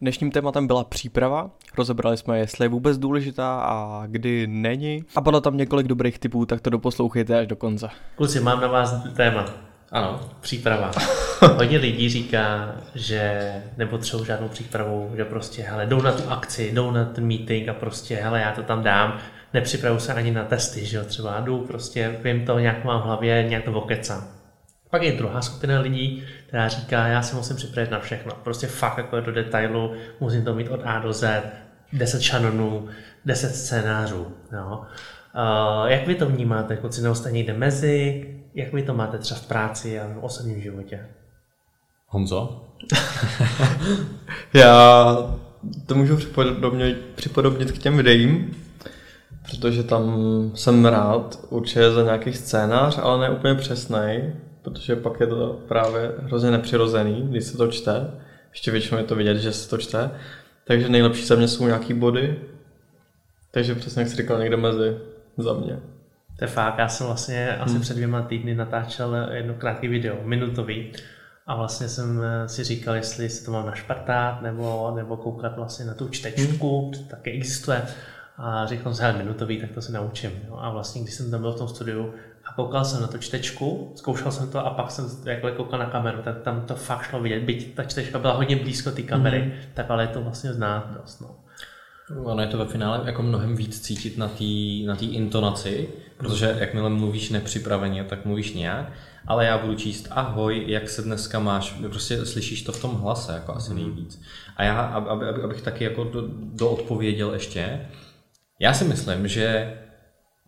Dnešním tématem byla příprava. Rozebrali jsme, jestli je vůbec důležitá a kdy není. A bylo tam několik dobrých typů, tak to doposlouchejte až do konce. Kluci, mám na vás téma. Ano, příprava. Hodně lidí říká, že nepotřebují žádnou přípravu, že prostě, hele, jdou na tu akci, jdou na ten meeting a prostě, hele, já to tam dám, nepřipravuju se ani na testy, že jo, třeba jdu, prostě vím to, nějak mám v hlavě, nějak to okecám. Pak je druhá skupina lidí, která říká, já se musím připravit na všechno. Prostě fakt jako do detailu, musím to mít od A do Z, 10 šanonů, 10 scénářů. No. Uh, jak vy to vnímáte, kluci, nebo jste někde mezi? Jak vy to máte třeba v práci a v osobním životě? Honzo? já to můžu připodobnit, připodobnit k těm videím, protože tam jsem rád určitě za nějaký scénář, ale ne úplně přesný, protože pak je to právě hrozně nepřirozený, když se to čte. Ještě většinou je to vidět, že se to čte. Takže nejlepší za mě jsou nějaký body. Takže přesně jak jsi říkal, někde mezi za mě. To je fakt, já jsem vlastně asi hmm. před dvěma týdny natáčel jedno krátké video, minutový. A vlastně jsem eh, si říkal, jestli si to mám našpartát, nebo, nebo koukat vlastně na tu čtečku, hmm. to taky existuje. A řekl jsem si, minutový, tak to se naučím. Jo. A vlastně, když jsem tam byl v tom studiu, koukal jsem na tu čtečku, zkoušel jsem to a pak jsem jako koukal na kameru, tak tam to fakt šlo vidět, byť ta čtečka byla hodně blízko té kamery, mm. tak ale je to vlastně znát dost. No. Ono je to ve finále jako mnohem víc cítit na té na tý intonaci, protože jakmile mluvíš nepřipraveně, tak mluvíš nějak, ale já budu číst ahoj, jak se dneska máš, prostě slyšíš to v tom hlase jako asi mhm. nejvíc. A já, aby, abych taky jako do, doodpověděl ještě, já si myslím, že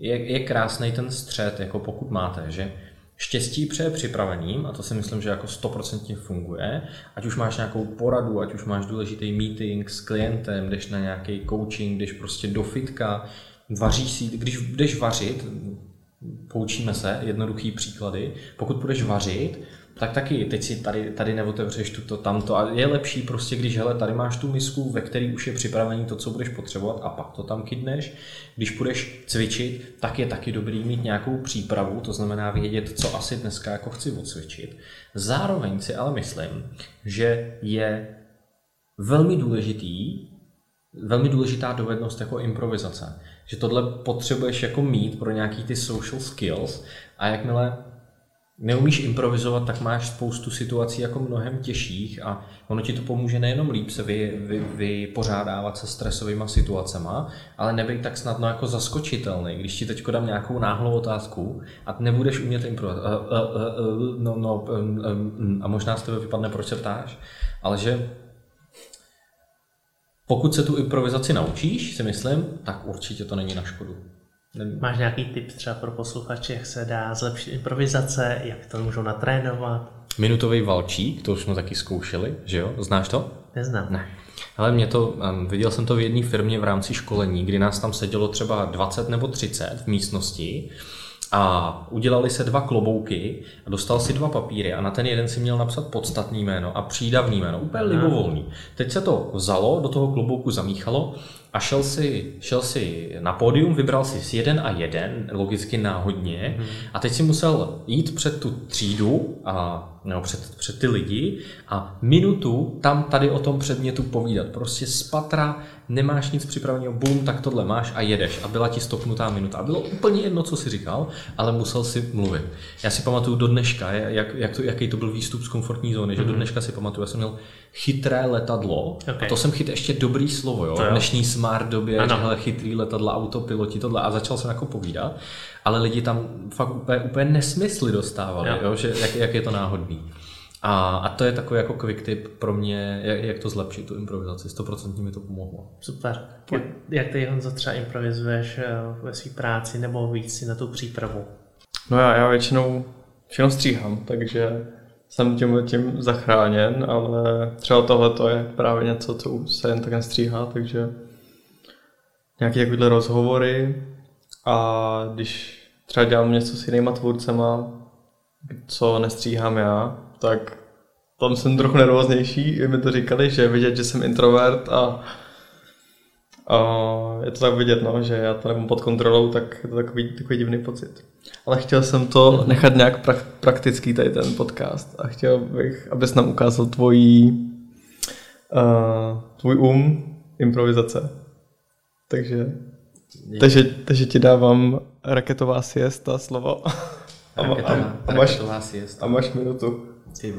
je, je krásný ten střed, jako pokud máte, že štěstí přeje připravením, a to si myslím, že jako stoprocentně funguje, ať už máš nějakou poradu, ať už máš důležitý meeting s klientem, jdeš na nějaký coaching, jdeš prostě do fitka, vaříš si, když jdeš vařit, poučíme se, jednoduchý příklady, pokud budeš vařit, tak taky teď si tady, tady neotevřeš tuto, tamto a je lepší prostě, když hele, tady máš tu misku, ve které už je připravený to, co budeš potřebovat a pak to tam kydneš. Když budeš cvičit, tak je taky dobrý mít nějakou přípravu, to znamená vědět, co asi dneska jako chci odcvičit. Zároveň si ale myslím, že je velmi důležitý, velmi důležitá dovednost jako improvizace. Že tohle potřebuješ jako mít pro nějaký ty social skills a jakmile neumíš improvizovat, tak máš spoustu situací jako mnohem těžších a ono ti to pomůže nejenom líp se vy, vy, vypořádávat se stresovými situacemi, ale nebej tak snadno jako zaskočitelný. Když ti teď dám nějakou náhlou otázku a nebudeš umět improvizovat, uh, uh, uh, no, no, um, a možná z tebe vypadne, proč se ptáš, ale že pokud se tu improvizaci naučíš, si myslím, tak určitě to není na škodu. Máš nějaký tip třeba pro posluchače, jak se dá zlepšit improvizace, jak to můžou natrénovat? Minutový valčík, to už jsme taky zkoušeli, že jo? Znáš to? Neznám. Ne. Ale mě to, um, viděl jsem to v jedné firmě v rámci školení, kdy nás tam sedělo třeba 20 nebo 30 v místnosti a udělali se dva klobouky a dostal si dva papíry a na ten jeden si měl napsat podstatný jméno a přídavný jméno, úplně libovolný. Teď se to vzalo, do toho klobouku zamíchalo a šel si, šel si na pódium, vybral si jeden a jeden, logicky náhodně, hmm. a teď si musel jít před tu třídu a no, před, před ty lidi a minutu tam tady o tom předmětu povídat. Prostě z patra nemáš nic připraveného, bum, tak tohle máš a jedeš. A byla ti stopnutá minuta. A bylo úplně jedno, co si říkal, ale musel si mluvit. Já si pamatuju do dneška, jak, jak to, jaký to byl výstup z komfortní zóny, mm-hmm. že do mhm. dneška si pamatuju, já jsem měl chytré letadlo. Okay. A to jsem chytil ještě dobrý slovo, jo. V dnešní smart době, ano. že hele, chytrý letadla, autopiloti, tohle. A začal jsem jako povídat. Ale lidi tam fakt úplně, úplně nesmysly dostávali, jo. Jo, že jak, jak je to náhodný. A, a to je takový jako quick tip pro mě, jak, jak to zlepšit, tu improvizaci. 100% mi to pomohlo. Super. Jak, jak ty Honzo třeba improvizuješ eh, ve své práci nebo víc si na tu přípravu? No já, já většinou všechno stříhám, takže jsem tím, tím zachráněn, ale třeba tohle to je právě něco, co se jen tak nestříhá, takže nějaké takovéhle rozhovory a když třeba dělám něco s jinýma tvůrcema, co nestříhám já, tak tam jsem trochu nervóznější, i mi to říkali, že vidět, že jsem introvert a, a je to tak vidět, no, že já to nemám pod kontrolou, tak je to takový, takový divný pocit. Ale chtěl jsem to mhm. nechat nějak pra, praktický tady ten podcast a chtěl bych, abys nám ukázal tvoji Uh, tvůj um, improvizace. Takže, takže, takže ti dávám raketová siesta slovo. A, raketová, a, a, máš, siesta. A máš minutu. Ty.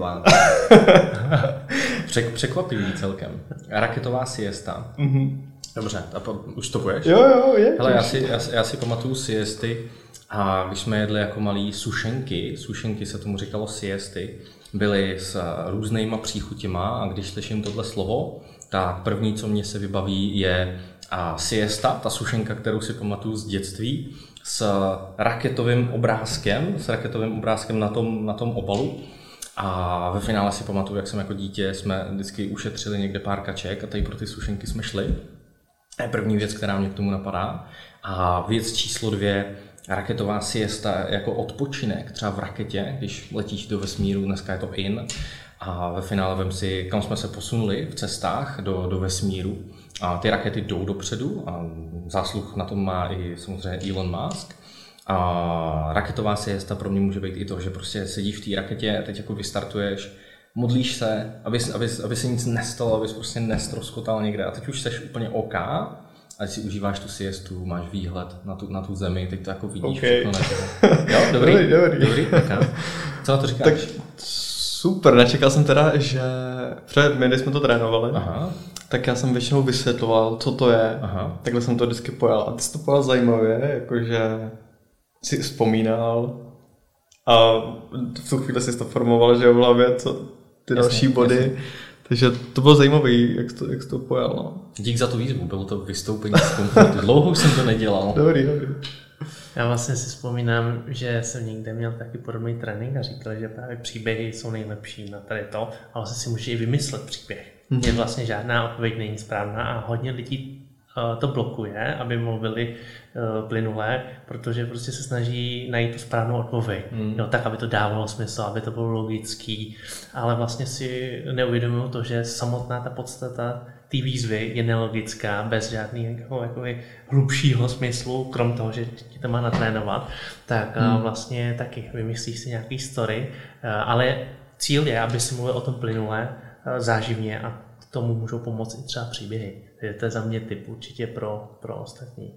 Přek, překvapivý celkem. Raketová siesta. Mm-hmm. Dobře, a po, už to budeš? Jo, jo, je. Hele, já si, já, já si pamatuju siesty a když jsme jedli jako malý sušenky, sušenky se tomu říkalo siesty, byly s různýma příchutěma a když slyším tohle slovo, tak první, co mě se vybaví, je a siesta, ta sušenka, kterou si pamatuju z dětství, s raketovým obrázkem, s raketovým obrázkem na tom, na tom obalu. A ve finále si pamatuju, jak jsem jako dítě, jsme vždycky ušetřili někde pár kaček a tady pro ty sušenky jsme šli. To je první věc, která mě k tomu napadá. A věc číslo dvě, raketová siesta jako odpočinek, třeba v raketě, když letíš do vesmíru, dneska je to in, a ve finále vem si, kam jsme se posunuli v cestách do, do vesmíru. A ty rakety jdou dopředu a zásluh na tom má i samozřejmě Elon Musk. A raketová siesta pro mě může být i to, že prostě sedíš v té raketě teď jako vystartuješ, modlíš se, aby, aby, aby se nic nestalo, abys prostě nestroskotal někde a teď už seš úplně OK, a si užíváš tu siestu, máš výhled na tu, na tu zemi, teď to jako vidíš okay. všechno na Jo, dobrý, dobrý, dobrý. dobrý Co na to říkáš? Tak super, nečekal jsem teda, že před my, když jsme to trénovali, Aha. tak já jsem většinou vysvětloval, co to je. Aha. Takhle jsem to vždycky pojal. A ty jsi to pojal zajímavě, jakože si vzpomínal a v tu chvíli jsi to formoval, že v hlavě, co ty jasně, další body. Jasně. Takže to bylo zajímavé, jak to, jak to pojal. No. Dík za tu výzvu, bylo to vystoupení z komfortu. Dlouho už jsem to nedělal. Dobrý, dobrý. Já vlastně si vzpomínám, že jsem někde měl taky podobný trénink a říkal, že právě příběhy jsou nejlepší na tady to a vlastně si může i vymyslet příběh. Mm-hmm. Je vlastně žádná odpověď není správná a hodně lidí eh, to blokuje, aby mluvili uh, plynulé, protože prostě se snaží najít tu správnou odpověď. Mm. Jo, tak, aby to dávalo smysl, aby to bylo logický, ale vlastně si neuvědomují to, že samotná ta podstata té výzvy je nelogická, bez žádného jako, hlubšího smyslu, krom toho, že ti to má natrénovat, tak hmm. vlastně taky vymyslíš si nějaký story, ale cíl je, aby si mluvil o tom plynule, záživně a tomu můžou pomoct i třeba příběhy. Takže to je za mě typ určitě pro, pro ostatní.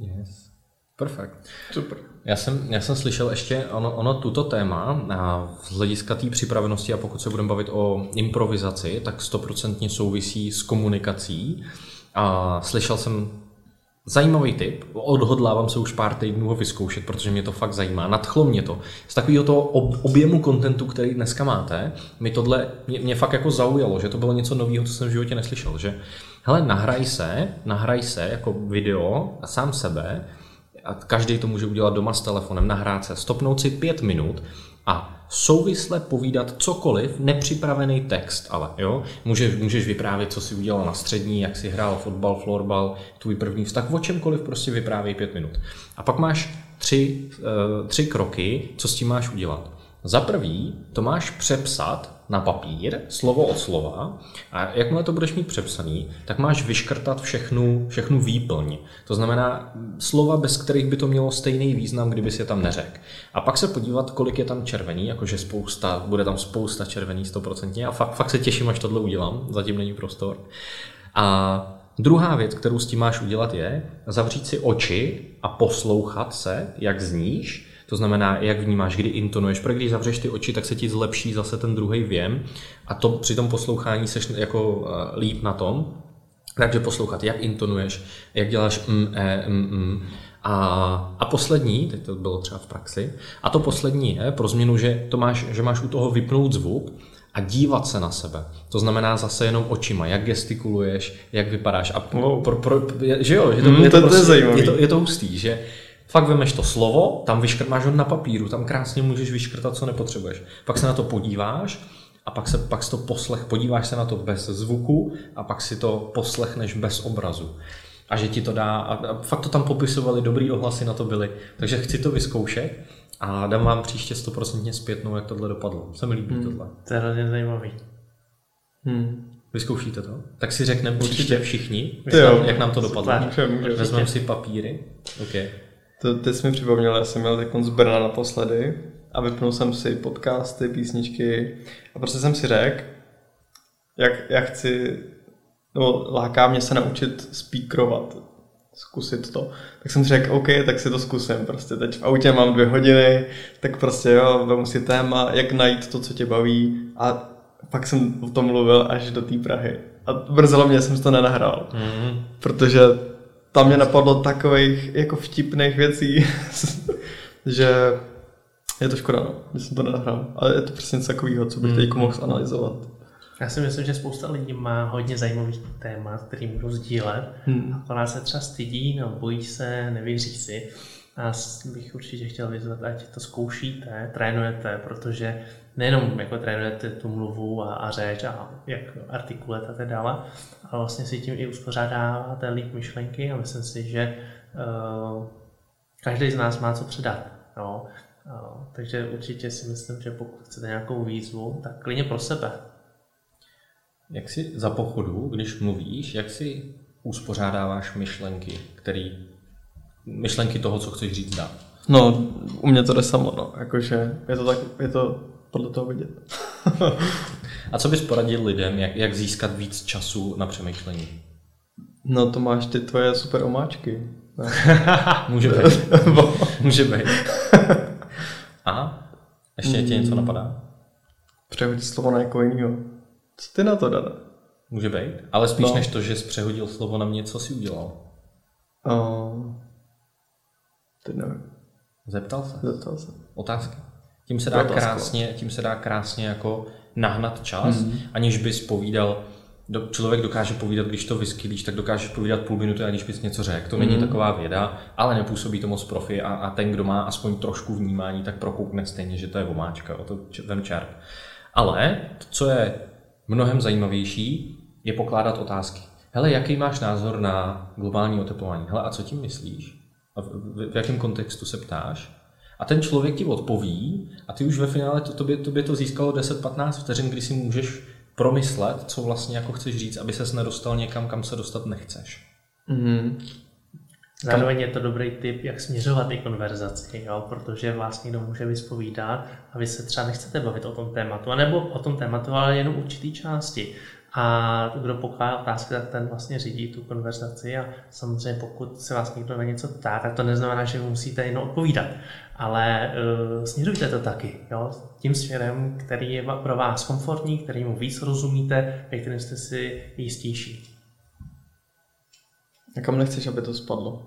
Yes. Perfekt. Super. Já jsem, já jsem slyšel ještě ono, ono tuto téma a z hlediska té připravenosti a pokud se budeme bavit o improvizaci, tak stoprocentně souvisí s komunikací. A slyšel jsem zajímavý tip, odhodlávám se už pár týdnů ho vyzkoušet, protože mě to fakt zajímá, nadchlo mě to. Z takového toho objemu kontentu, který dneska máte, mi tohle, mě, mě fakt jako zaujalo, že to bylo něco nového, co jsem v životě neslyšel, že hele, nahraj se, nahraj se jako video a sám sebe, a každý to může udělat doma s telefonem, nahrát se, stopnout si pět minut a souvisle povídat cokoliv, nepřipravený text, ale jo, můžeš, můžeš vyprávět, co si udělal na střední, jak si hrál fotbal, florbal, tvůj první vztah, o čemkoliv prostě vyprávěj pět minut. A pak máš tři, uh, tři kroky, co s tím máš udělat. Za prvý to máš přepsat na papír, slovo od slova a jakmile to budeš mít přepsaný, tak máš vyškrtat všechnu, všechnu výplň. To znamená slova, bez kterých by to mělo stejný význam, kdyby si je tam neřekl. A pak se podívat, kolik je tam červený, jakože spousta, bude tam spousta červený 100% a fakt, fakt se těším, až tohle udělám, zatím není prostor. A Druhá věc, kterou s tím máš udělat, je zavřít si oči a poslouchat se, jak zníš to znamená, jak vnímáš, kdy intonuješ, protože když zavřeš ty oči, tak se ti zlepší zase ten druhý věm a to při tom poslouchání seš jako eh, líp na tom. Takže poslouchat, jak intonuješ, jak děláš mm, e, mm, mm. A, a poslední, teď to bylo třeba v praxi, a to poslední je pro změnu, že, to máš, že máš u toho vypnout zvuk a dívat se na sebe. To znamená zase jenom očima, jak gestikuluješ, jak vypadáš. A pro, pro, pro, že jo, že to, mm, je, to, to, prostě, je, to, je to hustý, že Fakt vemeš to slovo, tam vyškrt, máš ho na papíru, tam krásně můžeš vyškrtat, co nepotřebuješ. Pak se na to podíváš a pak se pak si to poslech, podíváš se na to bez zvuku a pak si to poslechneš bez obrazu. A že ti to dá, a fakt to tam popisovali, dobrý ohlasy na to byly. Takže chci to vyzkoušet a dám vám příště 100% zpětnou, jak tohle dopadlo. Se mi líbí hmm. tohle. To je hrozně zajímavý. Hmm. Vyzkoušíte to? Tak si řekneme příště všichni, jak, jak nám to dopadlo. Vezmeme si papíry. Okay. To, ty jsi mi připomněl, já jsem měl teď z Brna naposledy a vypnul jsem si podcasty, písničky a prostě jsem si řekl, jak, jak chci, nebo láká mě se naučit speakerovat, zkusit to. Tak jsem řekl, OK, tak si to zkusím. Prostě teď v autě mám dvě hodiny, tak prostě jo, vemu si téma, jak najít to, co tě baví a pak jsem o tom mluvil až do té Prahy. A brzelo mě, jsem to nenahrál. Mm-hmm. Protože tam mě napadlo takových jako vtipných věcí, že je to škoda, no, že jsem to nenahrál. Ale je to přesně něco takového, co bych mm. teď mohl zanalizovat. Já si myslím, že spousta lidí má hodně zajímavých témat, který můžou sdílet. Hmm. Akorát se třeba stydí, no, bojí se, nevěří si. A bych určitě chtěl vyzvat, ať to zkoušíte, trénujete, protože nejenom jako trénujete tu mluvu a, a řeč a jak artikulujete a tak dále, ale vlastně si tím i uspořádáváte líp myšlenky a myslím si, že uh, každý z nás má co předat. No. Uh, takže určitě si myslím, že pokud chcete nějakou výzvu, tak klidně pro sebe. Jak si za pochodu, když mluvíš, jak si uspořádáváš myšlenky, který, myšlenky toho, co chceš říct dál? No, u mě to jde samo, no. Jakože je to tak, je to podle toho vidět. A co bys poradil lidem, jak, jak získat víc času na přemýšlení? No to máš ty tvoje super omáčky. Může být. Může být. Aha. Ještě ti něco napadá? Přehodit slovo na někoho jiného. Co ty na to, Dana? Může být. Ale spíš no. než to, že jsi přehodil slovo na mě, co jsi udělal? Uh, teď nevím. Zeptal se? Zeptal se. Otázky. Tím se dá krásně, tím se dá krásně jako nahnat čas, mm-hmm. aniž bys povídal, do, člověk dokáže povídat, když to vyskylíš, tak dokáže povídat půl minuty, aniž bys něco řekl. To mm-hmm. není mhm. taková věda, ale nepůsobí to moc profi a, a ten, kdo má aspoň trošku vnímání, tak prokoukne stejně, že to je vomáčka, o to ten čert. Ale to, co je mnohem zajímavější, je pokládat otázky. Hele, jaký máš názor na globální oteplování? Hele, a co tím myslíš? A v, v, jakém kontextu se ptáš? A ten člověk ti odpoví a ty už ve finále to, tobě, tobě to získalo 10-15 vteřin, kdy si můžeš promyslet, co vlastně jako chceš říct, aby ses nedostal někam, kam se dostat nechceš. Mm-hmm. Zároveň je to dobrý tip, jak směřovat i konverzaci, jo? protože vás někdo může vyspovídat a vy se třeba nechcete bavit o tom tématu, anebo o tom tématu, ale jenom určitý části. A kdo pokládá otázky, tak ten vlastně řídí tu konverzaci a samozřejmě pokud se vás někdo na něco ptá, tak to neznamená, že musíte jenom odpovídat, ale uh, směrujte to taky, jo? tím směrem, který je pro vás komfortní, kterýmu víc rozumíte, ve kterém jste si jistější. A kam nechceš, aby to spadlo?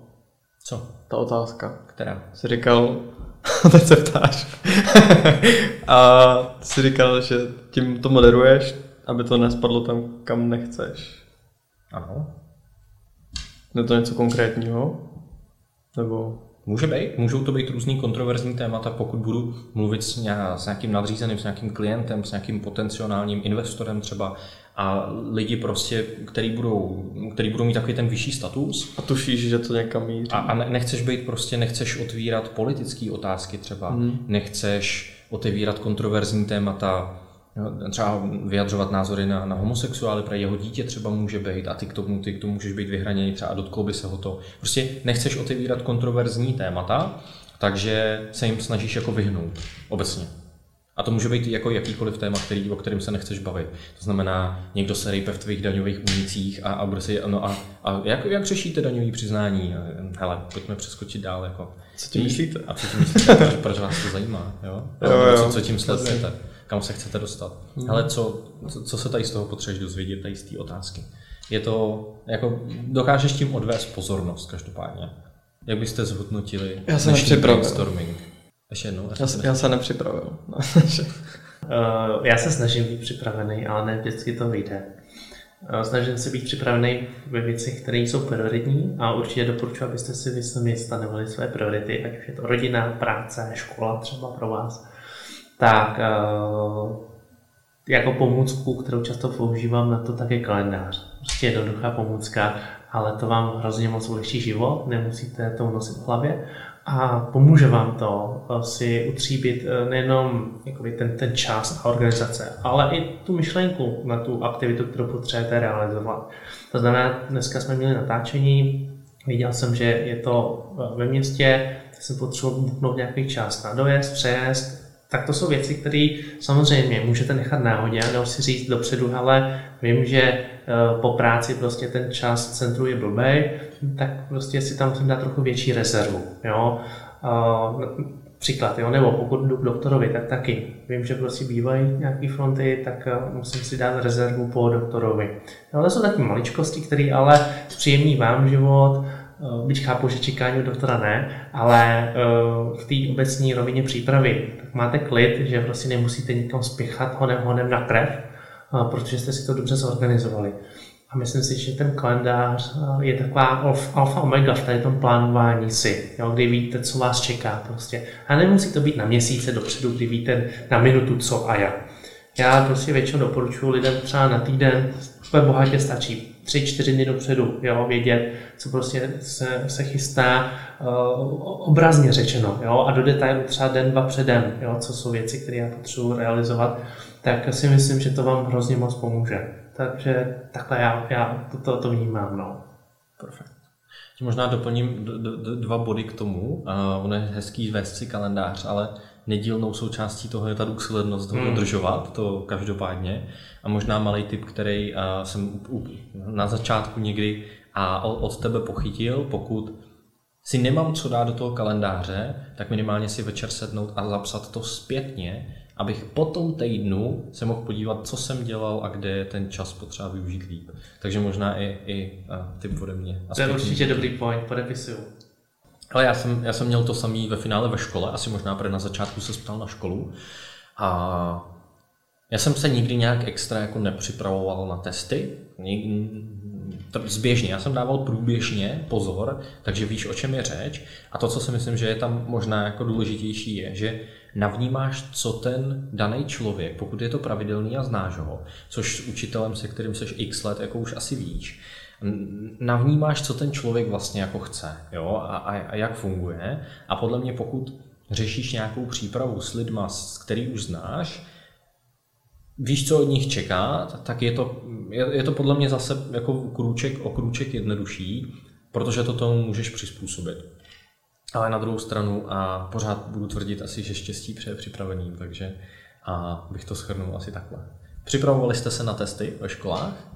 Co? Ta otázka. Která? Jsi říkal, teď se ptáš. a jsi říkal, že tím to moderuješ, aby to nespadlo tam, kam nechceš. Ano. Je to něco konkrétního? Nebo... Může být, můžou to být různý kontroverzní témata, pokud budu mluvit s, nějakým nadřízeným, s nějakým klientem, s nějakým potenciálním investorem třeba a lidi prostě, který budou, který budou mít takový ten vyšší status. A tušíš, že to někam míří. A, a nechceš být prostě, nechceš otvírat politické otázky třeba, hmm. nechceš otevírat kontroverzní témata, třeba vyjadřovat názory na, na homosexuály, pro jeho dítě třeba může být a ty k tomu, ty k tomu můžeš být vyhraněný, třeba dotklo by se ho to. Prostě nechceš otevírat kontroverzní témata, takže se jim snažíš jako vyhnout obecně. A to může být jako jakýkoliv téma, který, o kterém se nechceš bavit. To znamená, někdo se rejpe v tvých daňových unicích a, a bude si, no a, a jak, jak řešíte daňové přiznání? Hele, pojďme přeskočit dál. Jako. Co tím myslíte? A co tím myslíte? proč, proč vás to zajímá? Jo? jo, jo co, co tím sledujete? Kam se chcete dostat? Hmm. Hele, co, co, co se tady z toho potřebuješ dozvědět, tady z té otázky? Je to, jako, dokážeš tím odvést pozornost každopádně. Jak byste zhodnotili Já jsem brainstorming? Ještě jednou. Já, já se nepřipravil. uh, já se snažím být připravený, ale ne vždycky to vyjde. Uh, snažím se být připravený ve věcech, které jsou prioritní a určitě doporučuji, abyste si vy sami stanovili své priority, ať už je to rodina, práce, škola třeba pro vás. Tak uh, jako pomůcku, kterou často používám na to, tak je kalendář. Prostě jednoduchá pomůcka, ale to vám hrozně moc ulehčí život, nemusíte to nosit v hlavě a pomůže vám to eh, si utříbit eh, nejenom jakoby ten, ten čas a organizace, ale i tu myšlenku na tu aktivitu, kterou potřebujete realizovat. To znamená, dneska jsme měli natáčení, viděl jsem, že je to eh, ve městě, jsem potřeboval buknout nějaký čas na dojezd, přejezd, tak to jsou věci, které samozřejmě můžete nechat náhodě, nebo si říct dopředu, ale vím, že eh, po práci prostě ten čas v centru je blbej, tak prostě si tam musím dát trochu větší rezervu. Jo? Příklad, jo? nebo pokud jdu k doktorovi, tak taky. Vím, že prostě bývají nějaké fronty, tak eh, musím si dát rezervu po doktorovi. No, to jsou taky maličkosti, které ale zpříjemní vám život, Eh, byť chápu, že čekání u doktora ne, ale eh, v té obecní rovině přípravy tak máte klid, že prostě nemusíte nikam spěchat honem, honem na krev, eh, protože jste si to dobře zorganizovali. A myslím si, že ten kalendář je taková alfa omega v tady tom plánování si, jo, kdy víte, co vás čeká prostě. A nemusí to být na měsíce dopředu, kdy víte na minutu co a jak. Já prostě většinou doporučuji lidem třeba na týden, úplně bohatě stačí tři, čtyři dny dopředu, jo, vědět, co prostě se, se chystá uh, obrazně řečeno, jo, a do detailu třeba den, dva předem, jo, co jsou věci, které já potřebuji realizovat, tak si myslím, že to vám hrozně moc pomůže. Takže takhle já, já to, to, to vnímám, no. Perfekt. Možná doplním d- d- dva body k tomu. Uh, on je hezký vést si kalendář, ale nedílnou součástí toho je ta důslednost hmm. dodržovat, to každopádně. A možná malý tip, který uh, jsem na začátku někdy a od tebe pochytil, pokud si nemám co dát do toho kalendáře, tak minimálně si večer sednout a zapsat to zpětně, abych po tom týdnu se mohl podívat, co jsem dělal a kde je ten čas potřeba využít líp. Takže možná i, i typ ode mě. to je určitě dobrý point, podepisuju. Ale já jsem, já jsem měl to samý ve finále ve škole, asi možná pro na začátku se ptal na školu. A já jsem se nikdy nějak extra jako nepřipravoval na testy. Zběžně, já jsem dával průběžně pozor, takže víš, o čem je řeč. A to, co si myslím, že je tam možná jako důležitější, je, že navnímáš, co ten daný člověk, pokud je to pravidelný a znáš ho, což s učitelem, se kterým seš x let, jako už asi víš, navnímáš, co ten člověk vlastně jako chce jo? A, a, a jak funguje. A podle mě, pokud řešíš nějakou přípravu s lidma, s který už znáš, víš, co od nich čeká, tak je to, je, je to podle mě zase jako krůček o krůček jednodušší, protože to tomu můžeš přizpůsobit. Ale na druhou stranu a pořád budu tvrdit asi, že štěstí přeje připraveným, takže a bych to shrnul asi takhle. Připravovali jste se na testy ve školách?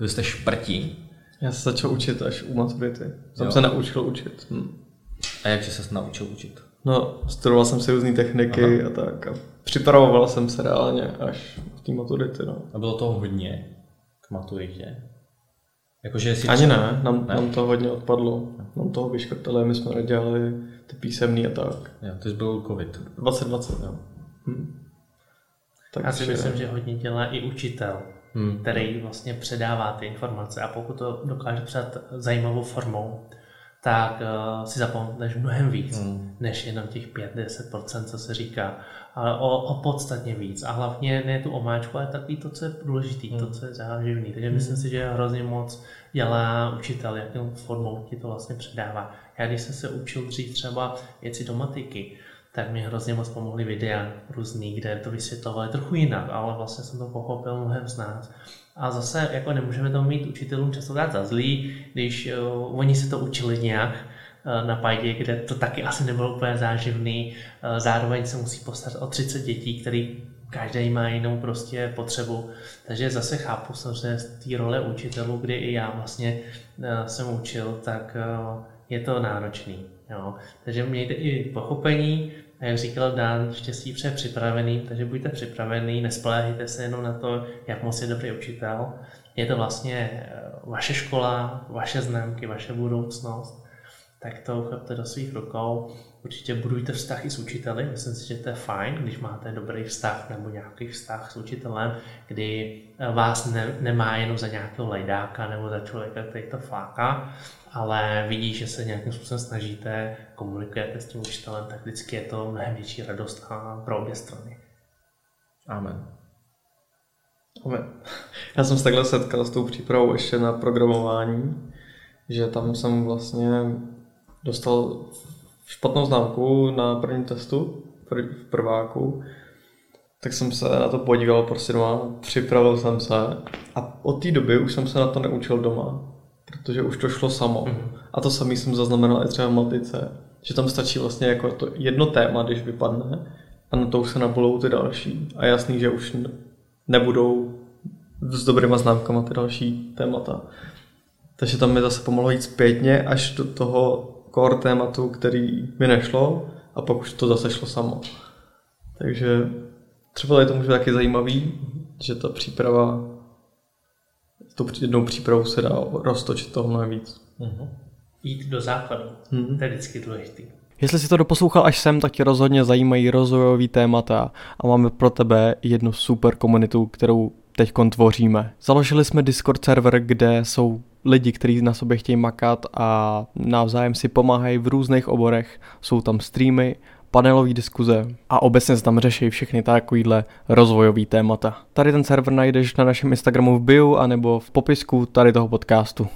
Vy jste šprti, já se začal učit až u maturity. Jsem jo. se naučil učit. Hm. A jak jsi se naučil učit? No, studoval jsem si různé techniky Aha. a tak. A připravoval jsem se reálně až v té maturity. No. A bylo toho hodně k maturitě? Jakože jestli Ani ne, nám, ne, nám to hodně odpadlo. Nám toho vyškrtali, my jsme nedělali ty písemný a tak. Jo, to byl covid. 2020, jo. Hm. Tak Já si myslím, že hodně dělá i učitel hmm. který vlastně předává ty informace a pokud to dokáže předat zajímavou formou, tak uh, si zapamatuješ mnohem víc, hmm. než jenom těch 5-10%, co se říká, ale o, o podstatně víc. A hlavně ne tu omáčku, ale takový to, co je důležitý, hmm. to, co je záživný. Takže hmm. myslím si, že hrozně moc dělá učitel, jakou formou ti to vlastně předává. Já když jsem se učil dřív třeba věci do matiky, tak mi hrozně moc pomohly videa různý, kde to vysvětlovali trochu jinak, ale vlastně jsem to pochopil mnohem z nás. A zase jako nemůžeme to mít učitelům často dát za zlý, když uh, oni se to učili nějak uh, na pajdě, kde to taky asi nebylo úplně záživný. Uh, zároveň se musí postarat o 30 dětí, který každý má jinou prostě potřebu. Takže zase chápu samozřejmě z té role učitelů, kdy i já vlastně uh, jsem učil, tak uh, je to náročný. Jo. Takže mějte i pochopení, a jak říkal Dan, štěstí pře připravený, takže buďte připravený, nespoléhejte se jenom na to, jak moc je dobrý učitel. Je to vlastně eh, vaše škola, vaše známky, vaše budoucnost, tak to uchopte do svých rukou. Určitě budujte vztahy s učiteli, myslím si, že to je fajn, když máte dobrý vztah nebo nějaký vztah s učitelem, kdy eh, vás ne, nemá jenom za nějakého lejdáka nebo za člověka, který to fláká, ale vidí, že se nějakým způsobem snažíte, komunikujete s tím učitelem, tak vždycky je to mnohem větší radost pro obě strany. Amen. Amen. Já jsem se takhle setkal s tou přípravou ještě na programování, že tam jsem vlastně dostal špatnou známku na prvním testu v prváku, tak jsem se na to podíval prostě doma, připravil jsem se a od té doby už jsem se na to neučil doma protože už to šlo samo. Mm-hmm. A to samý jsem zaznamenal i třeba v matice, že tam stačí vlastně jako to jedno téma, když vypadne, a na to už se nabolou ty další. A jasný, že už nebudou s dobrýma známkama ty další témata. Takže tam mi zase pomohlo jít zpětně až do toho core tématu, který mi nešlo a pak už to zase šlo samo. Takže třeba je to může taky zajímavý, že ta příprava, tou jednou přípravou se dá roztočit toho mnohem víc. Uh-huh. Jít do základu, uh-huh. to je vždycky důležitý. Jestli si to doposlouchal až sem, tak tě rozhodně zajímají rozvojový témata a máme pro tebe jednu super komunitu, kterou teď tvoříme. Založili jsme Discord server, kde jsou lidi, kteří na sobě chtějí makat a navzájem si pomáhají v různých oborech. Jsou tam streamy, panelové diskuze a obecně se tam řeší všechny takovýhle rozvojový témata. Tady ten server najdeš na našem Instagramu v bio anebo v popisku tady toho podcastu.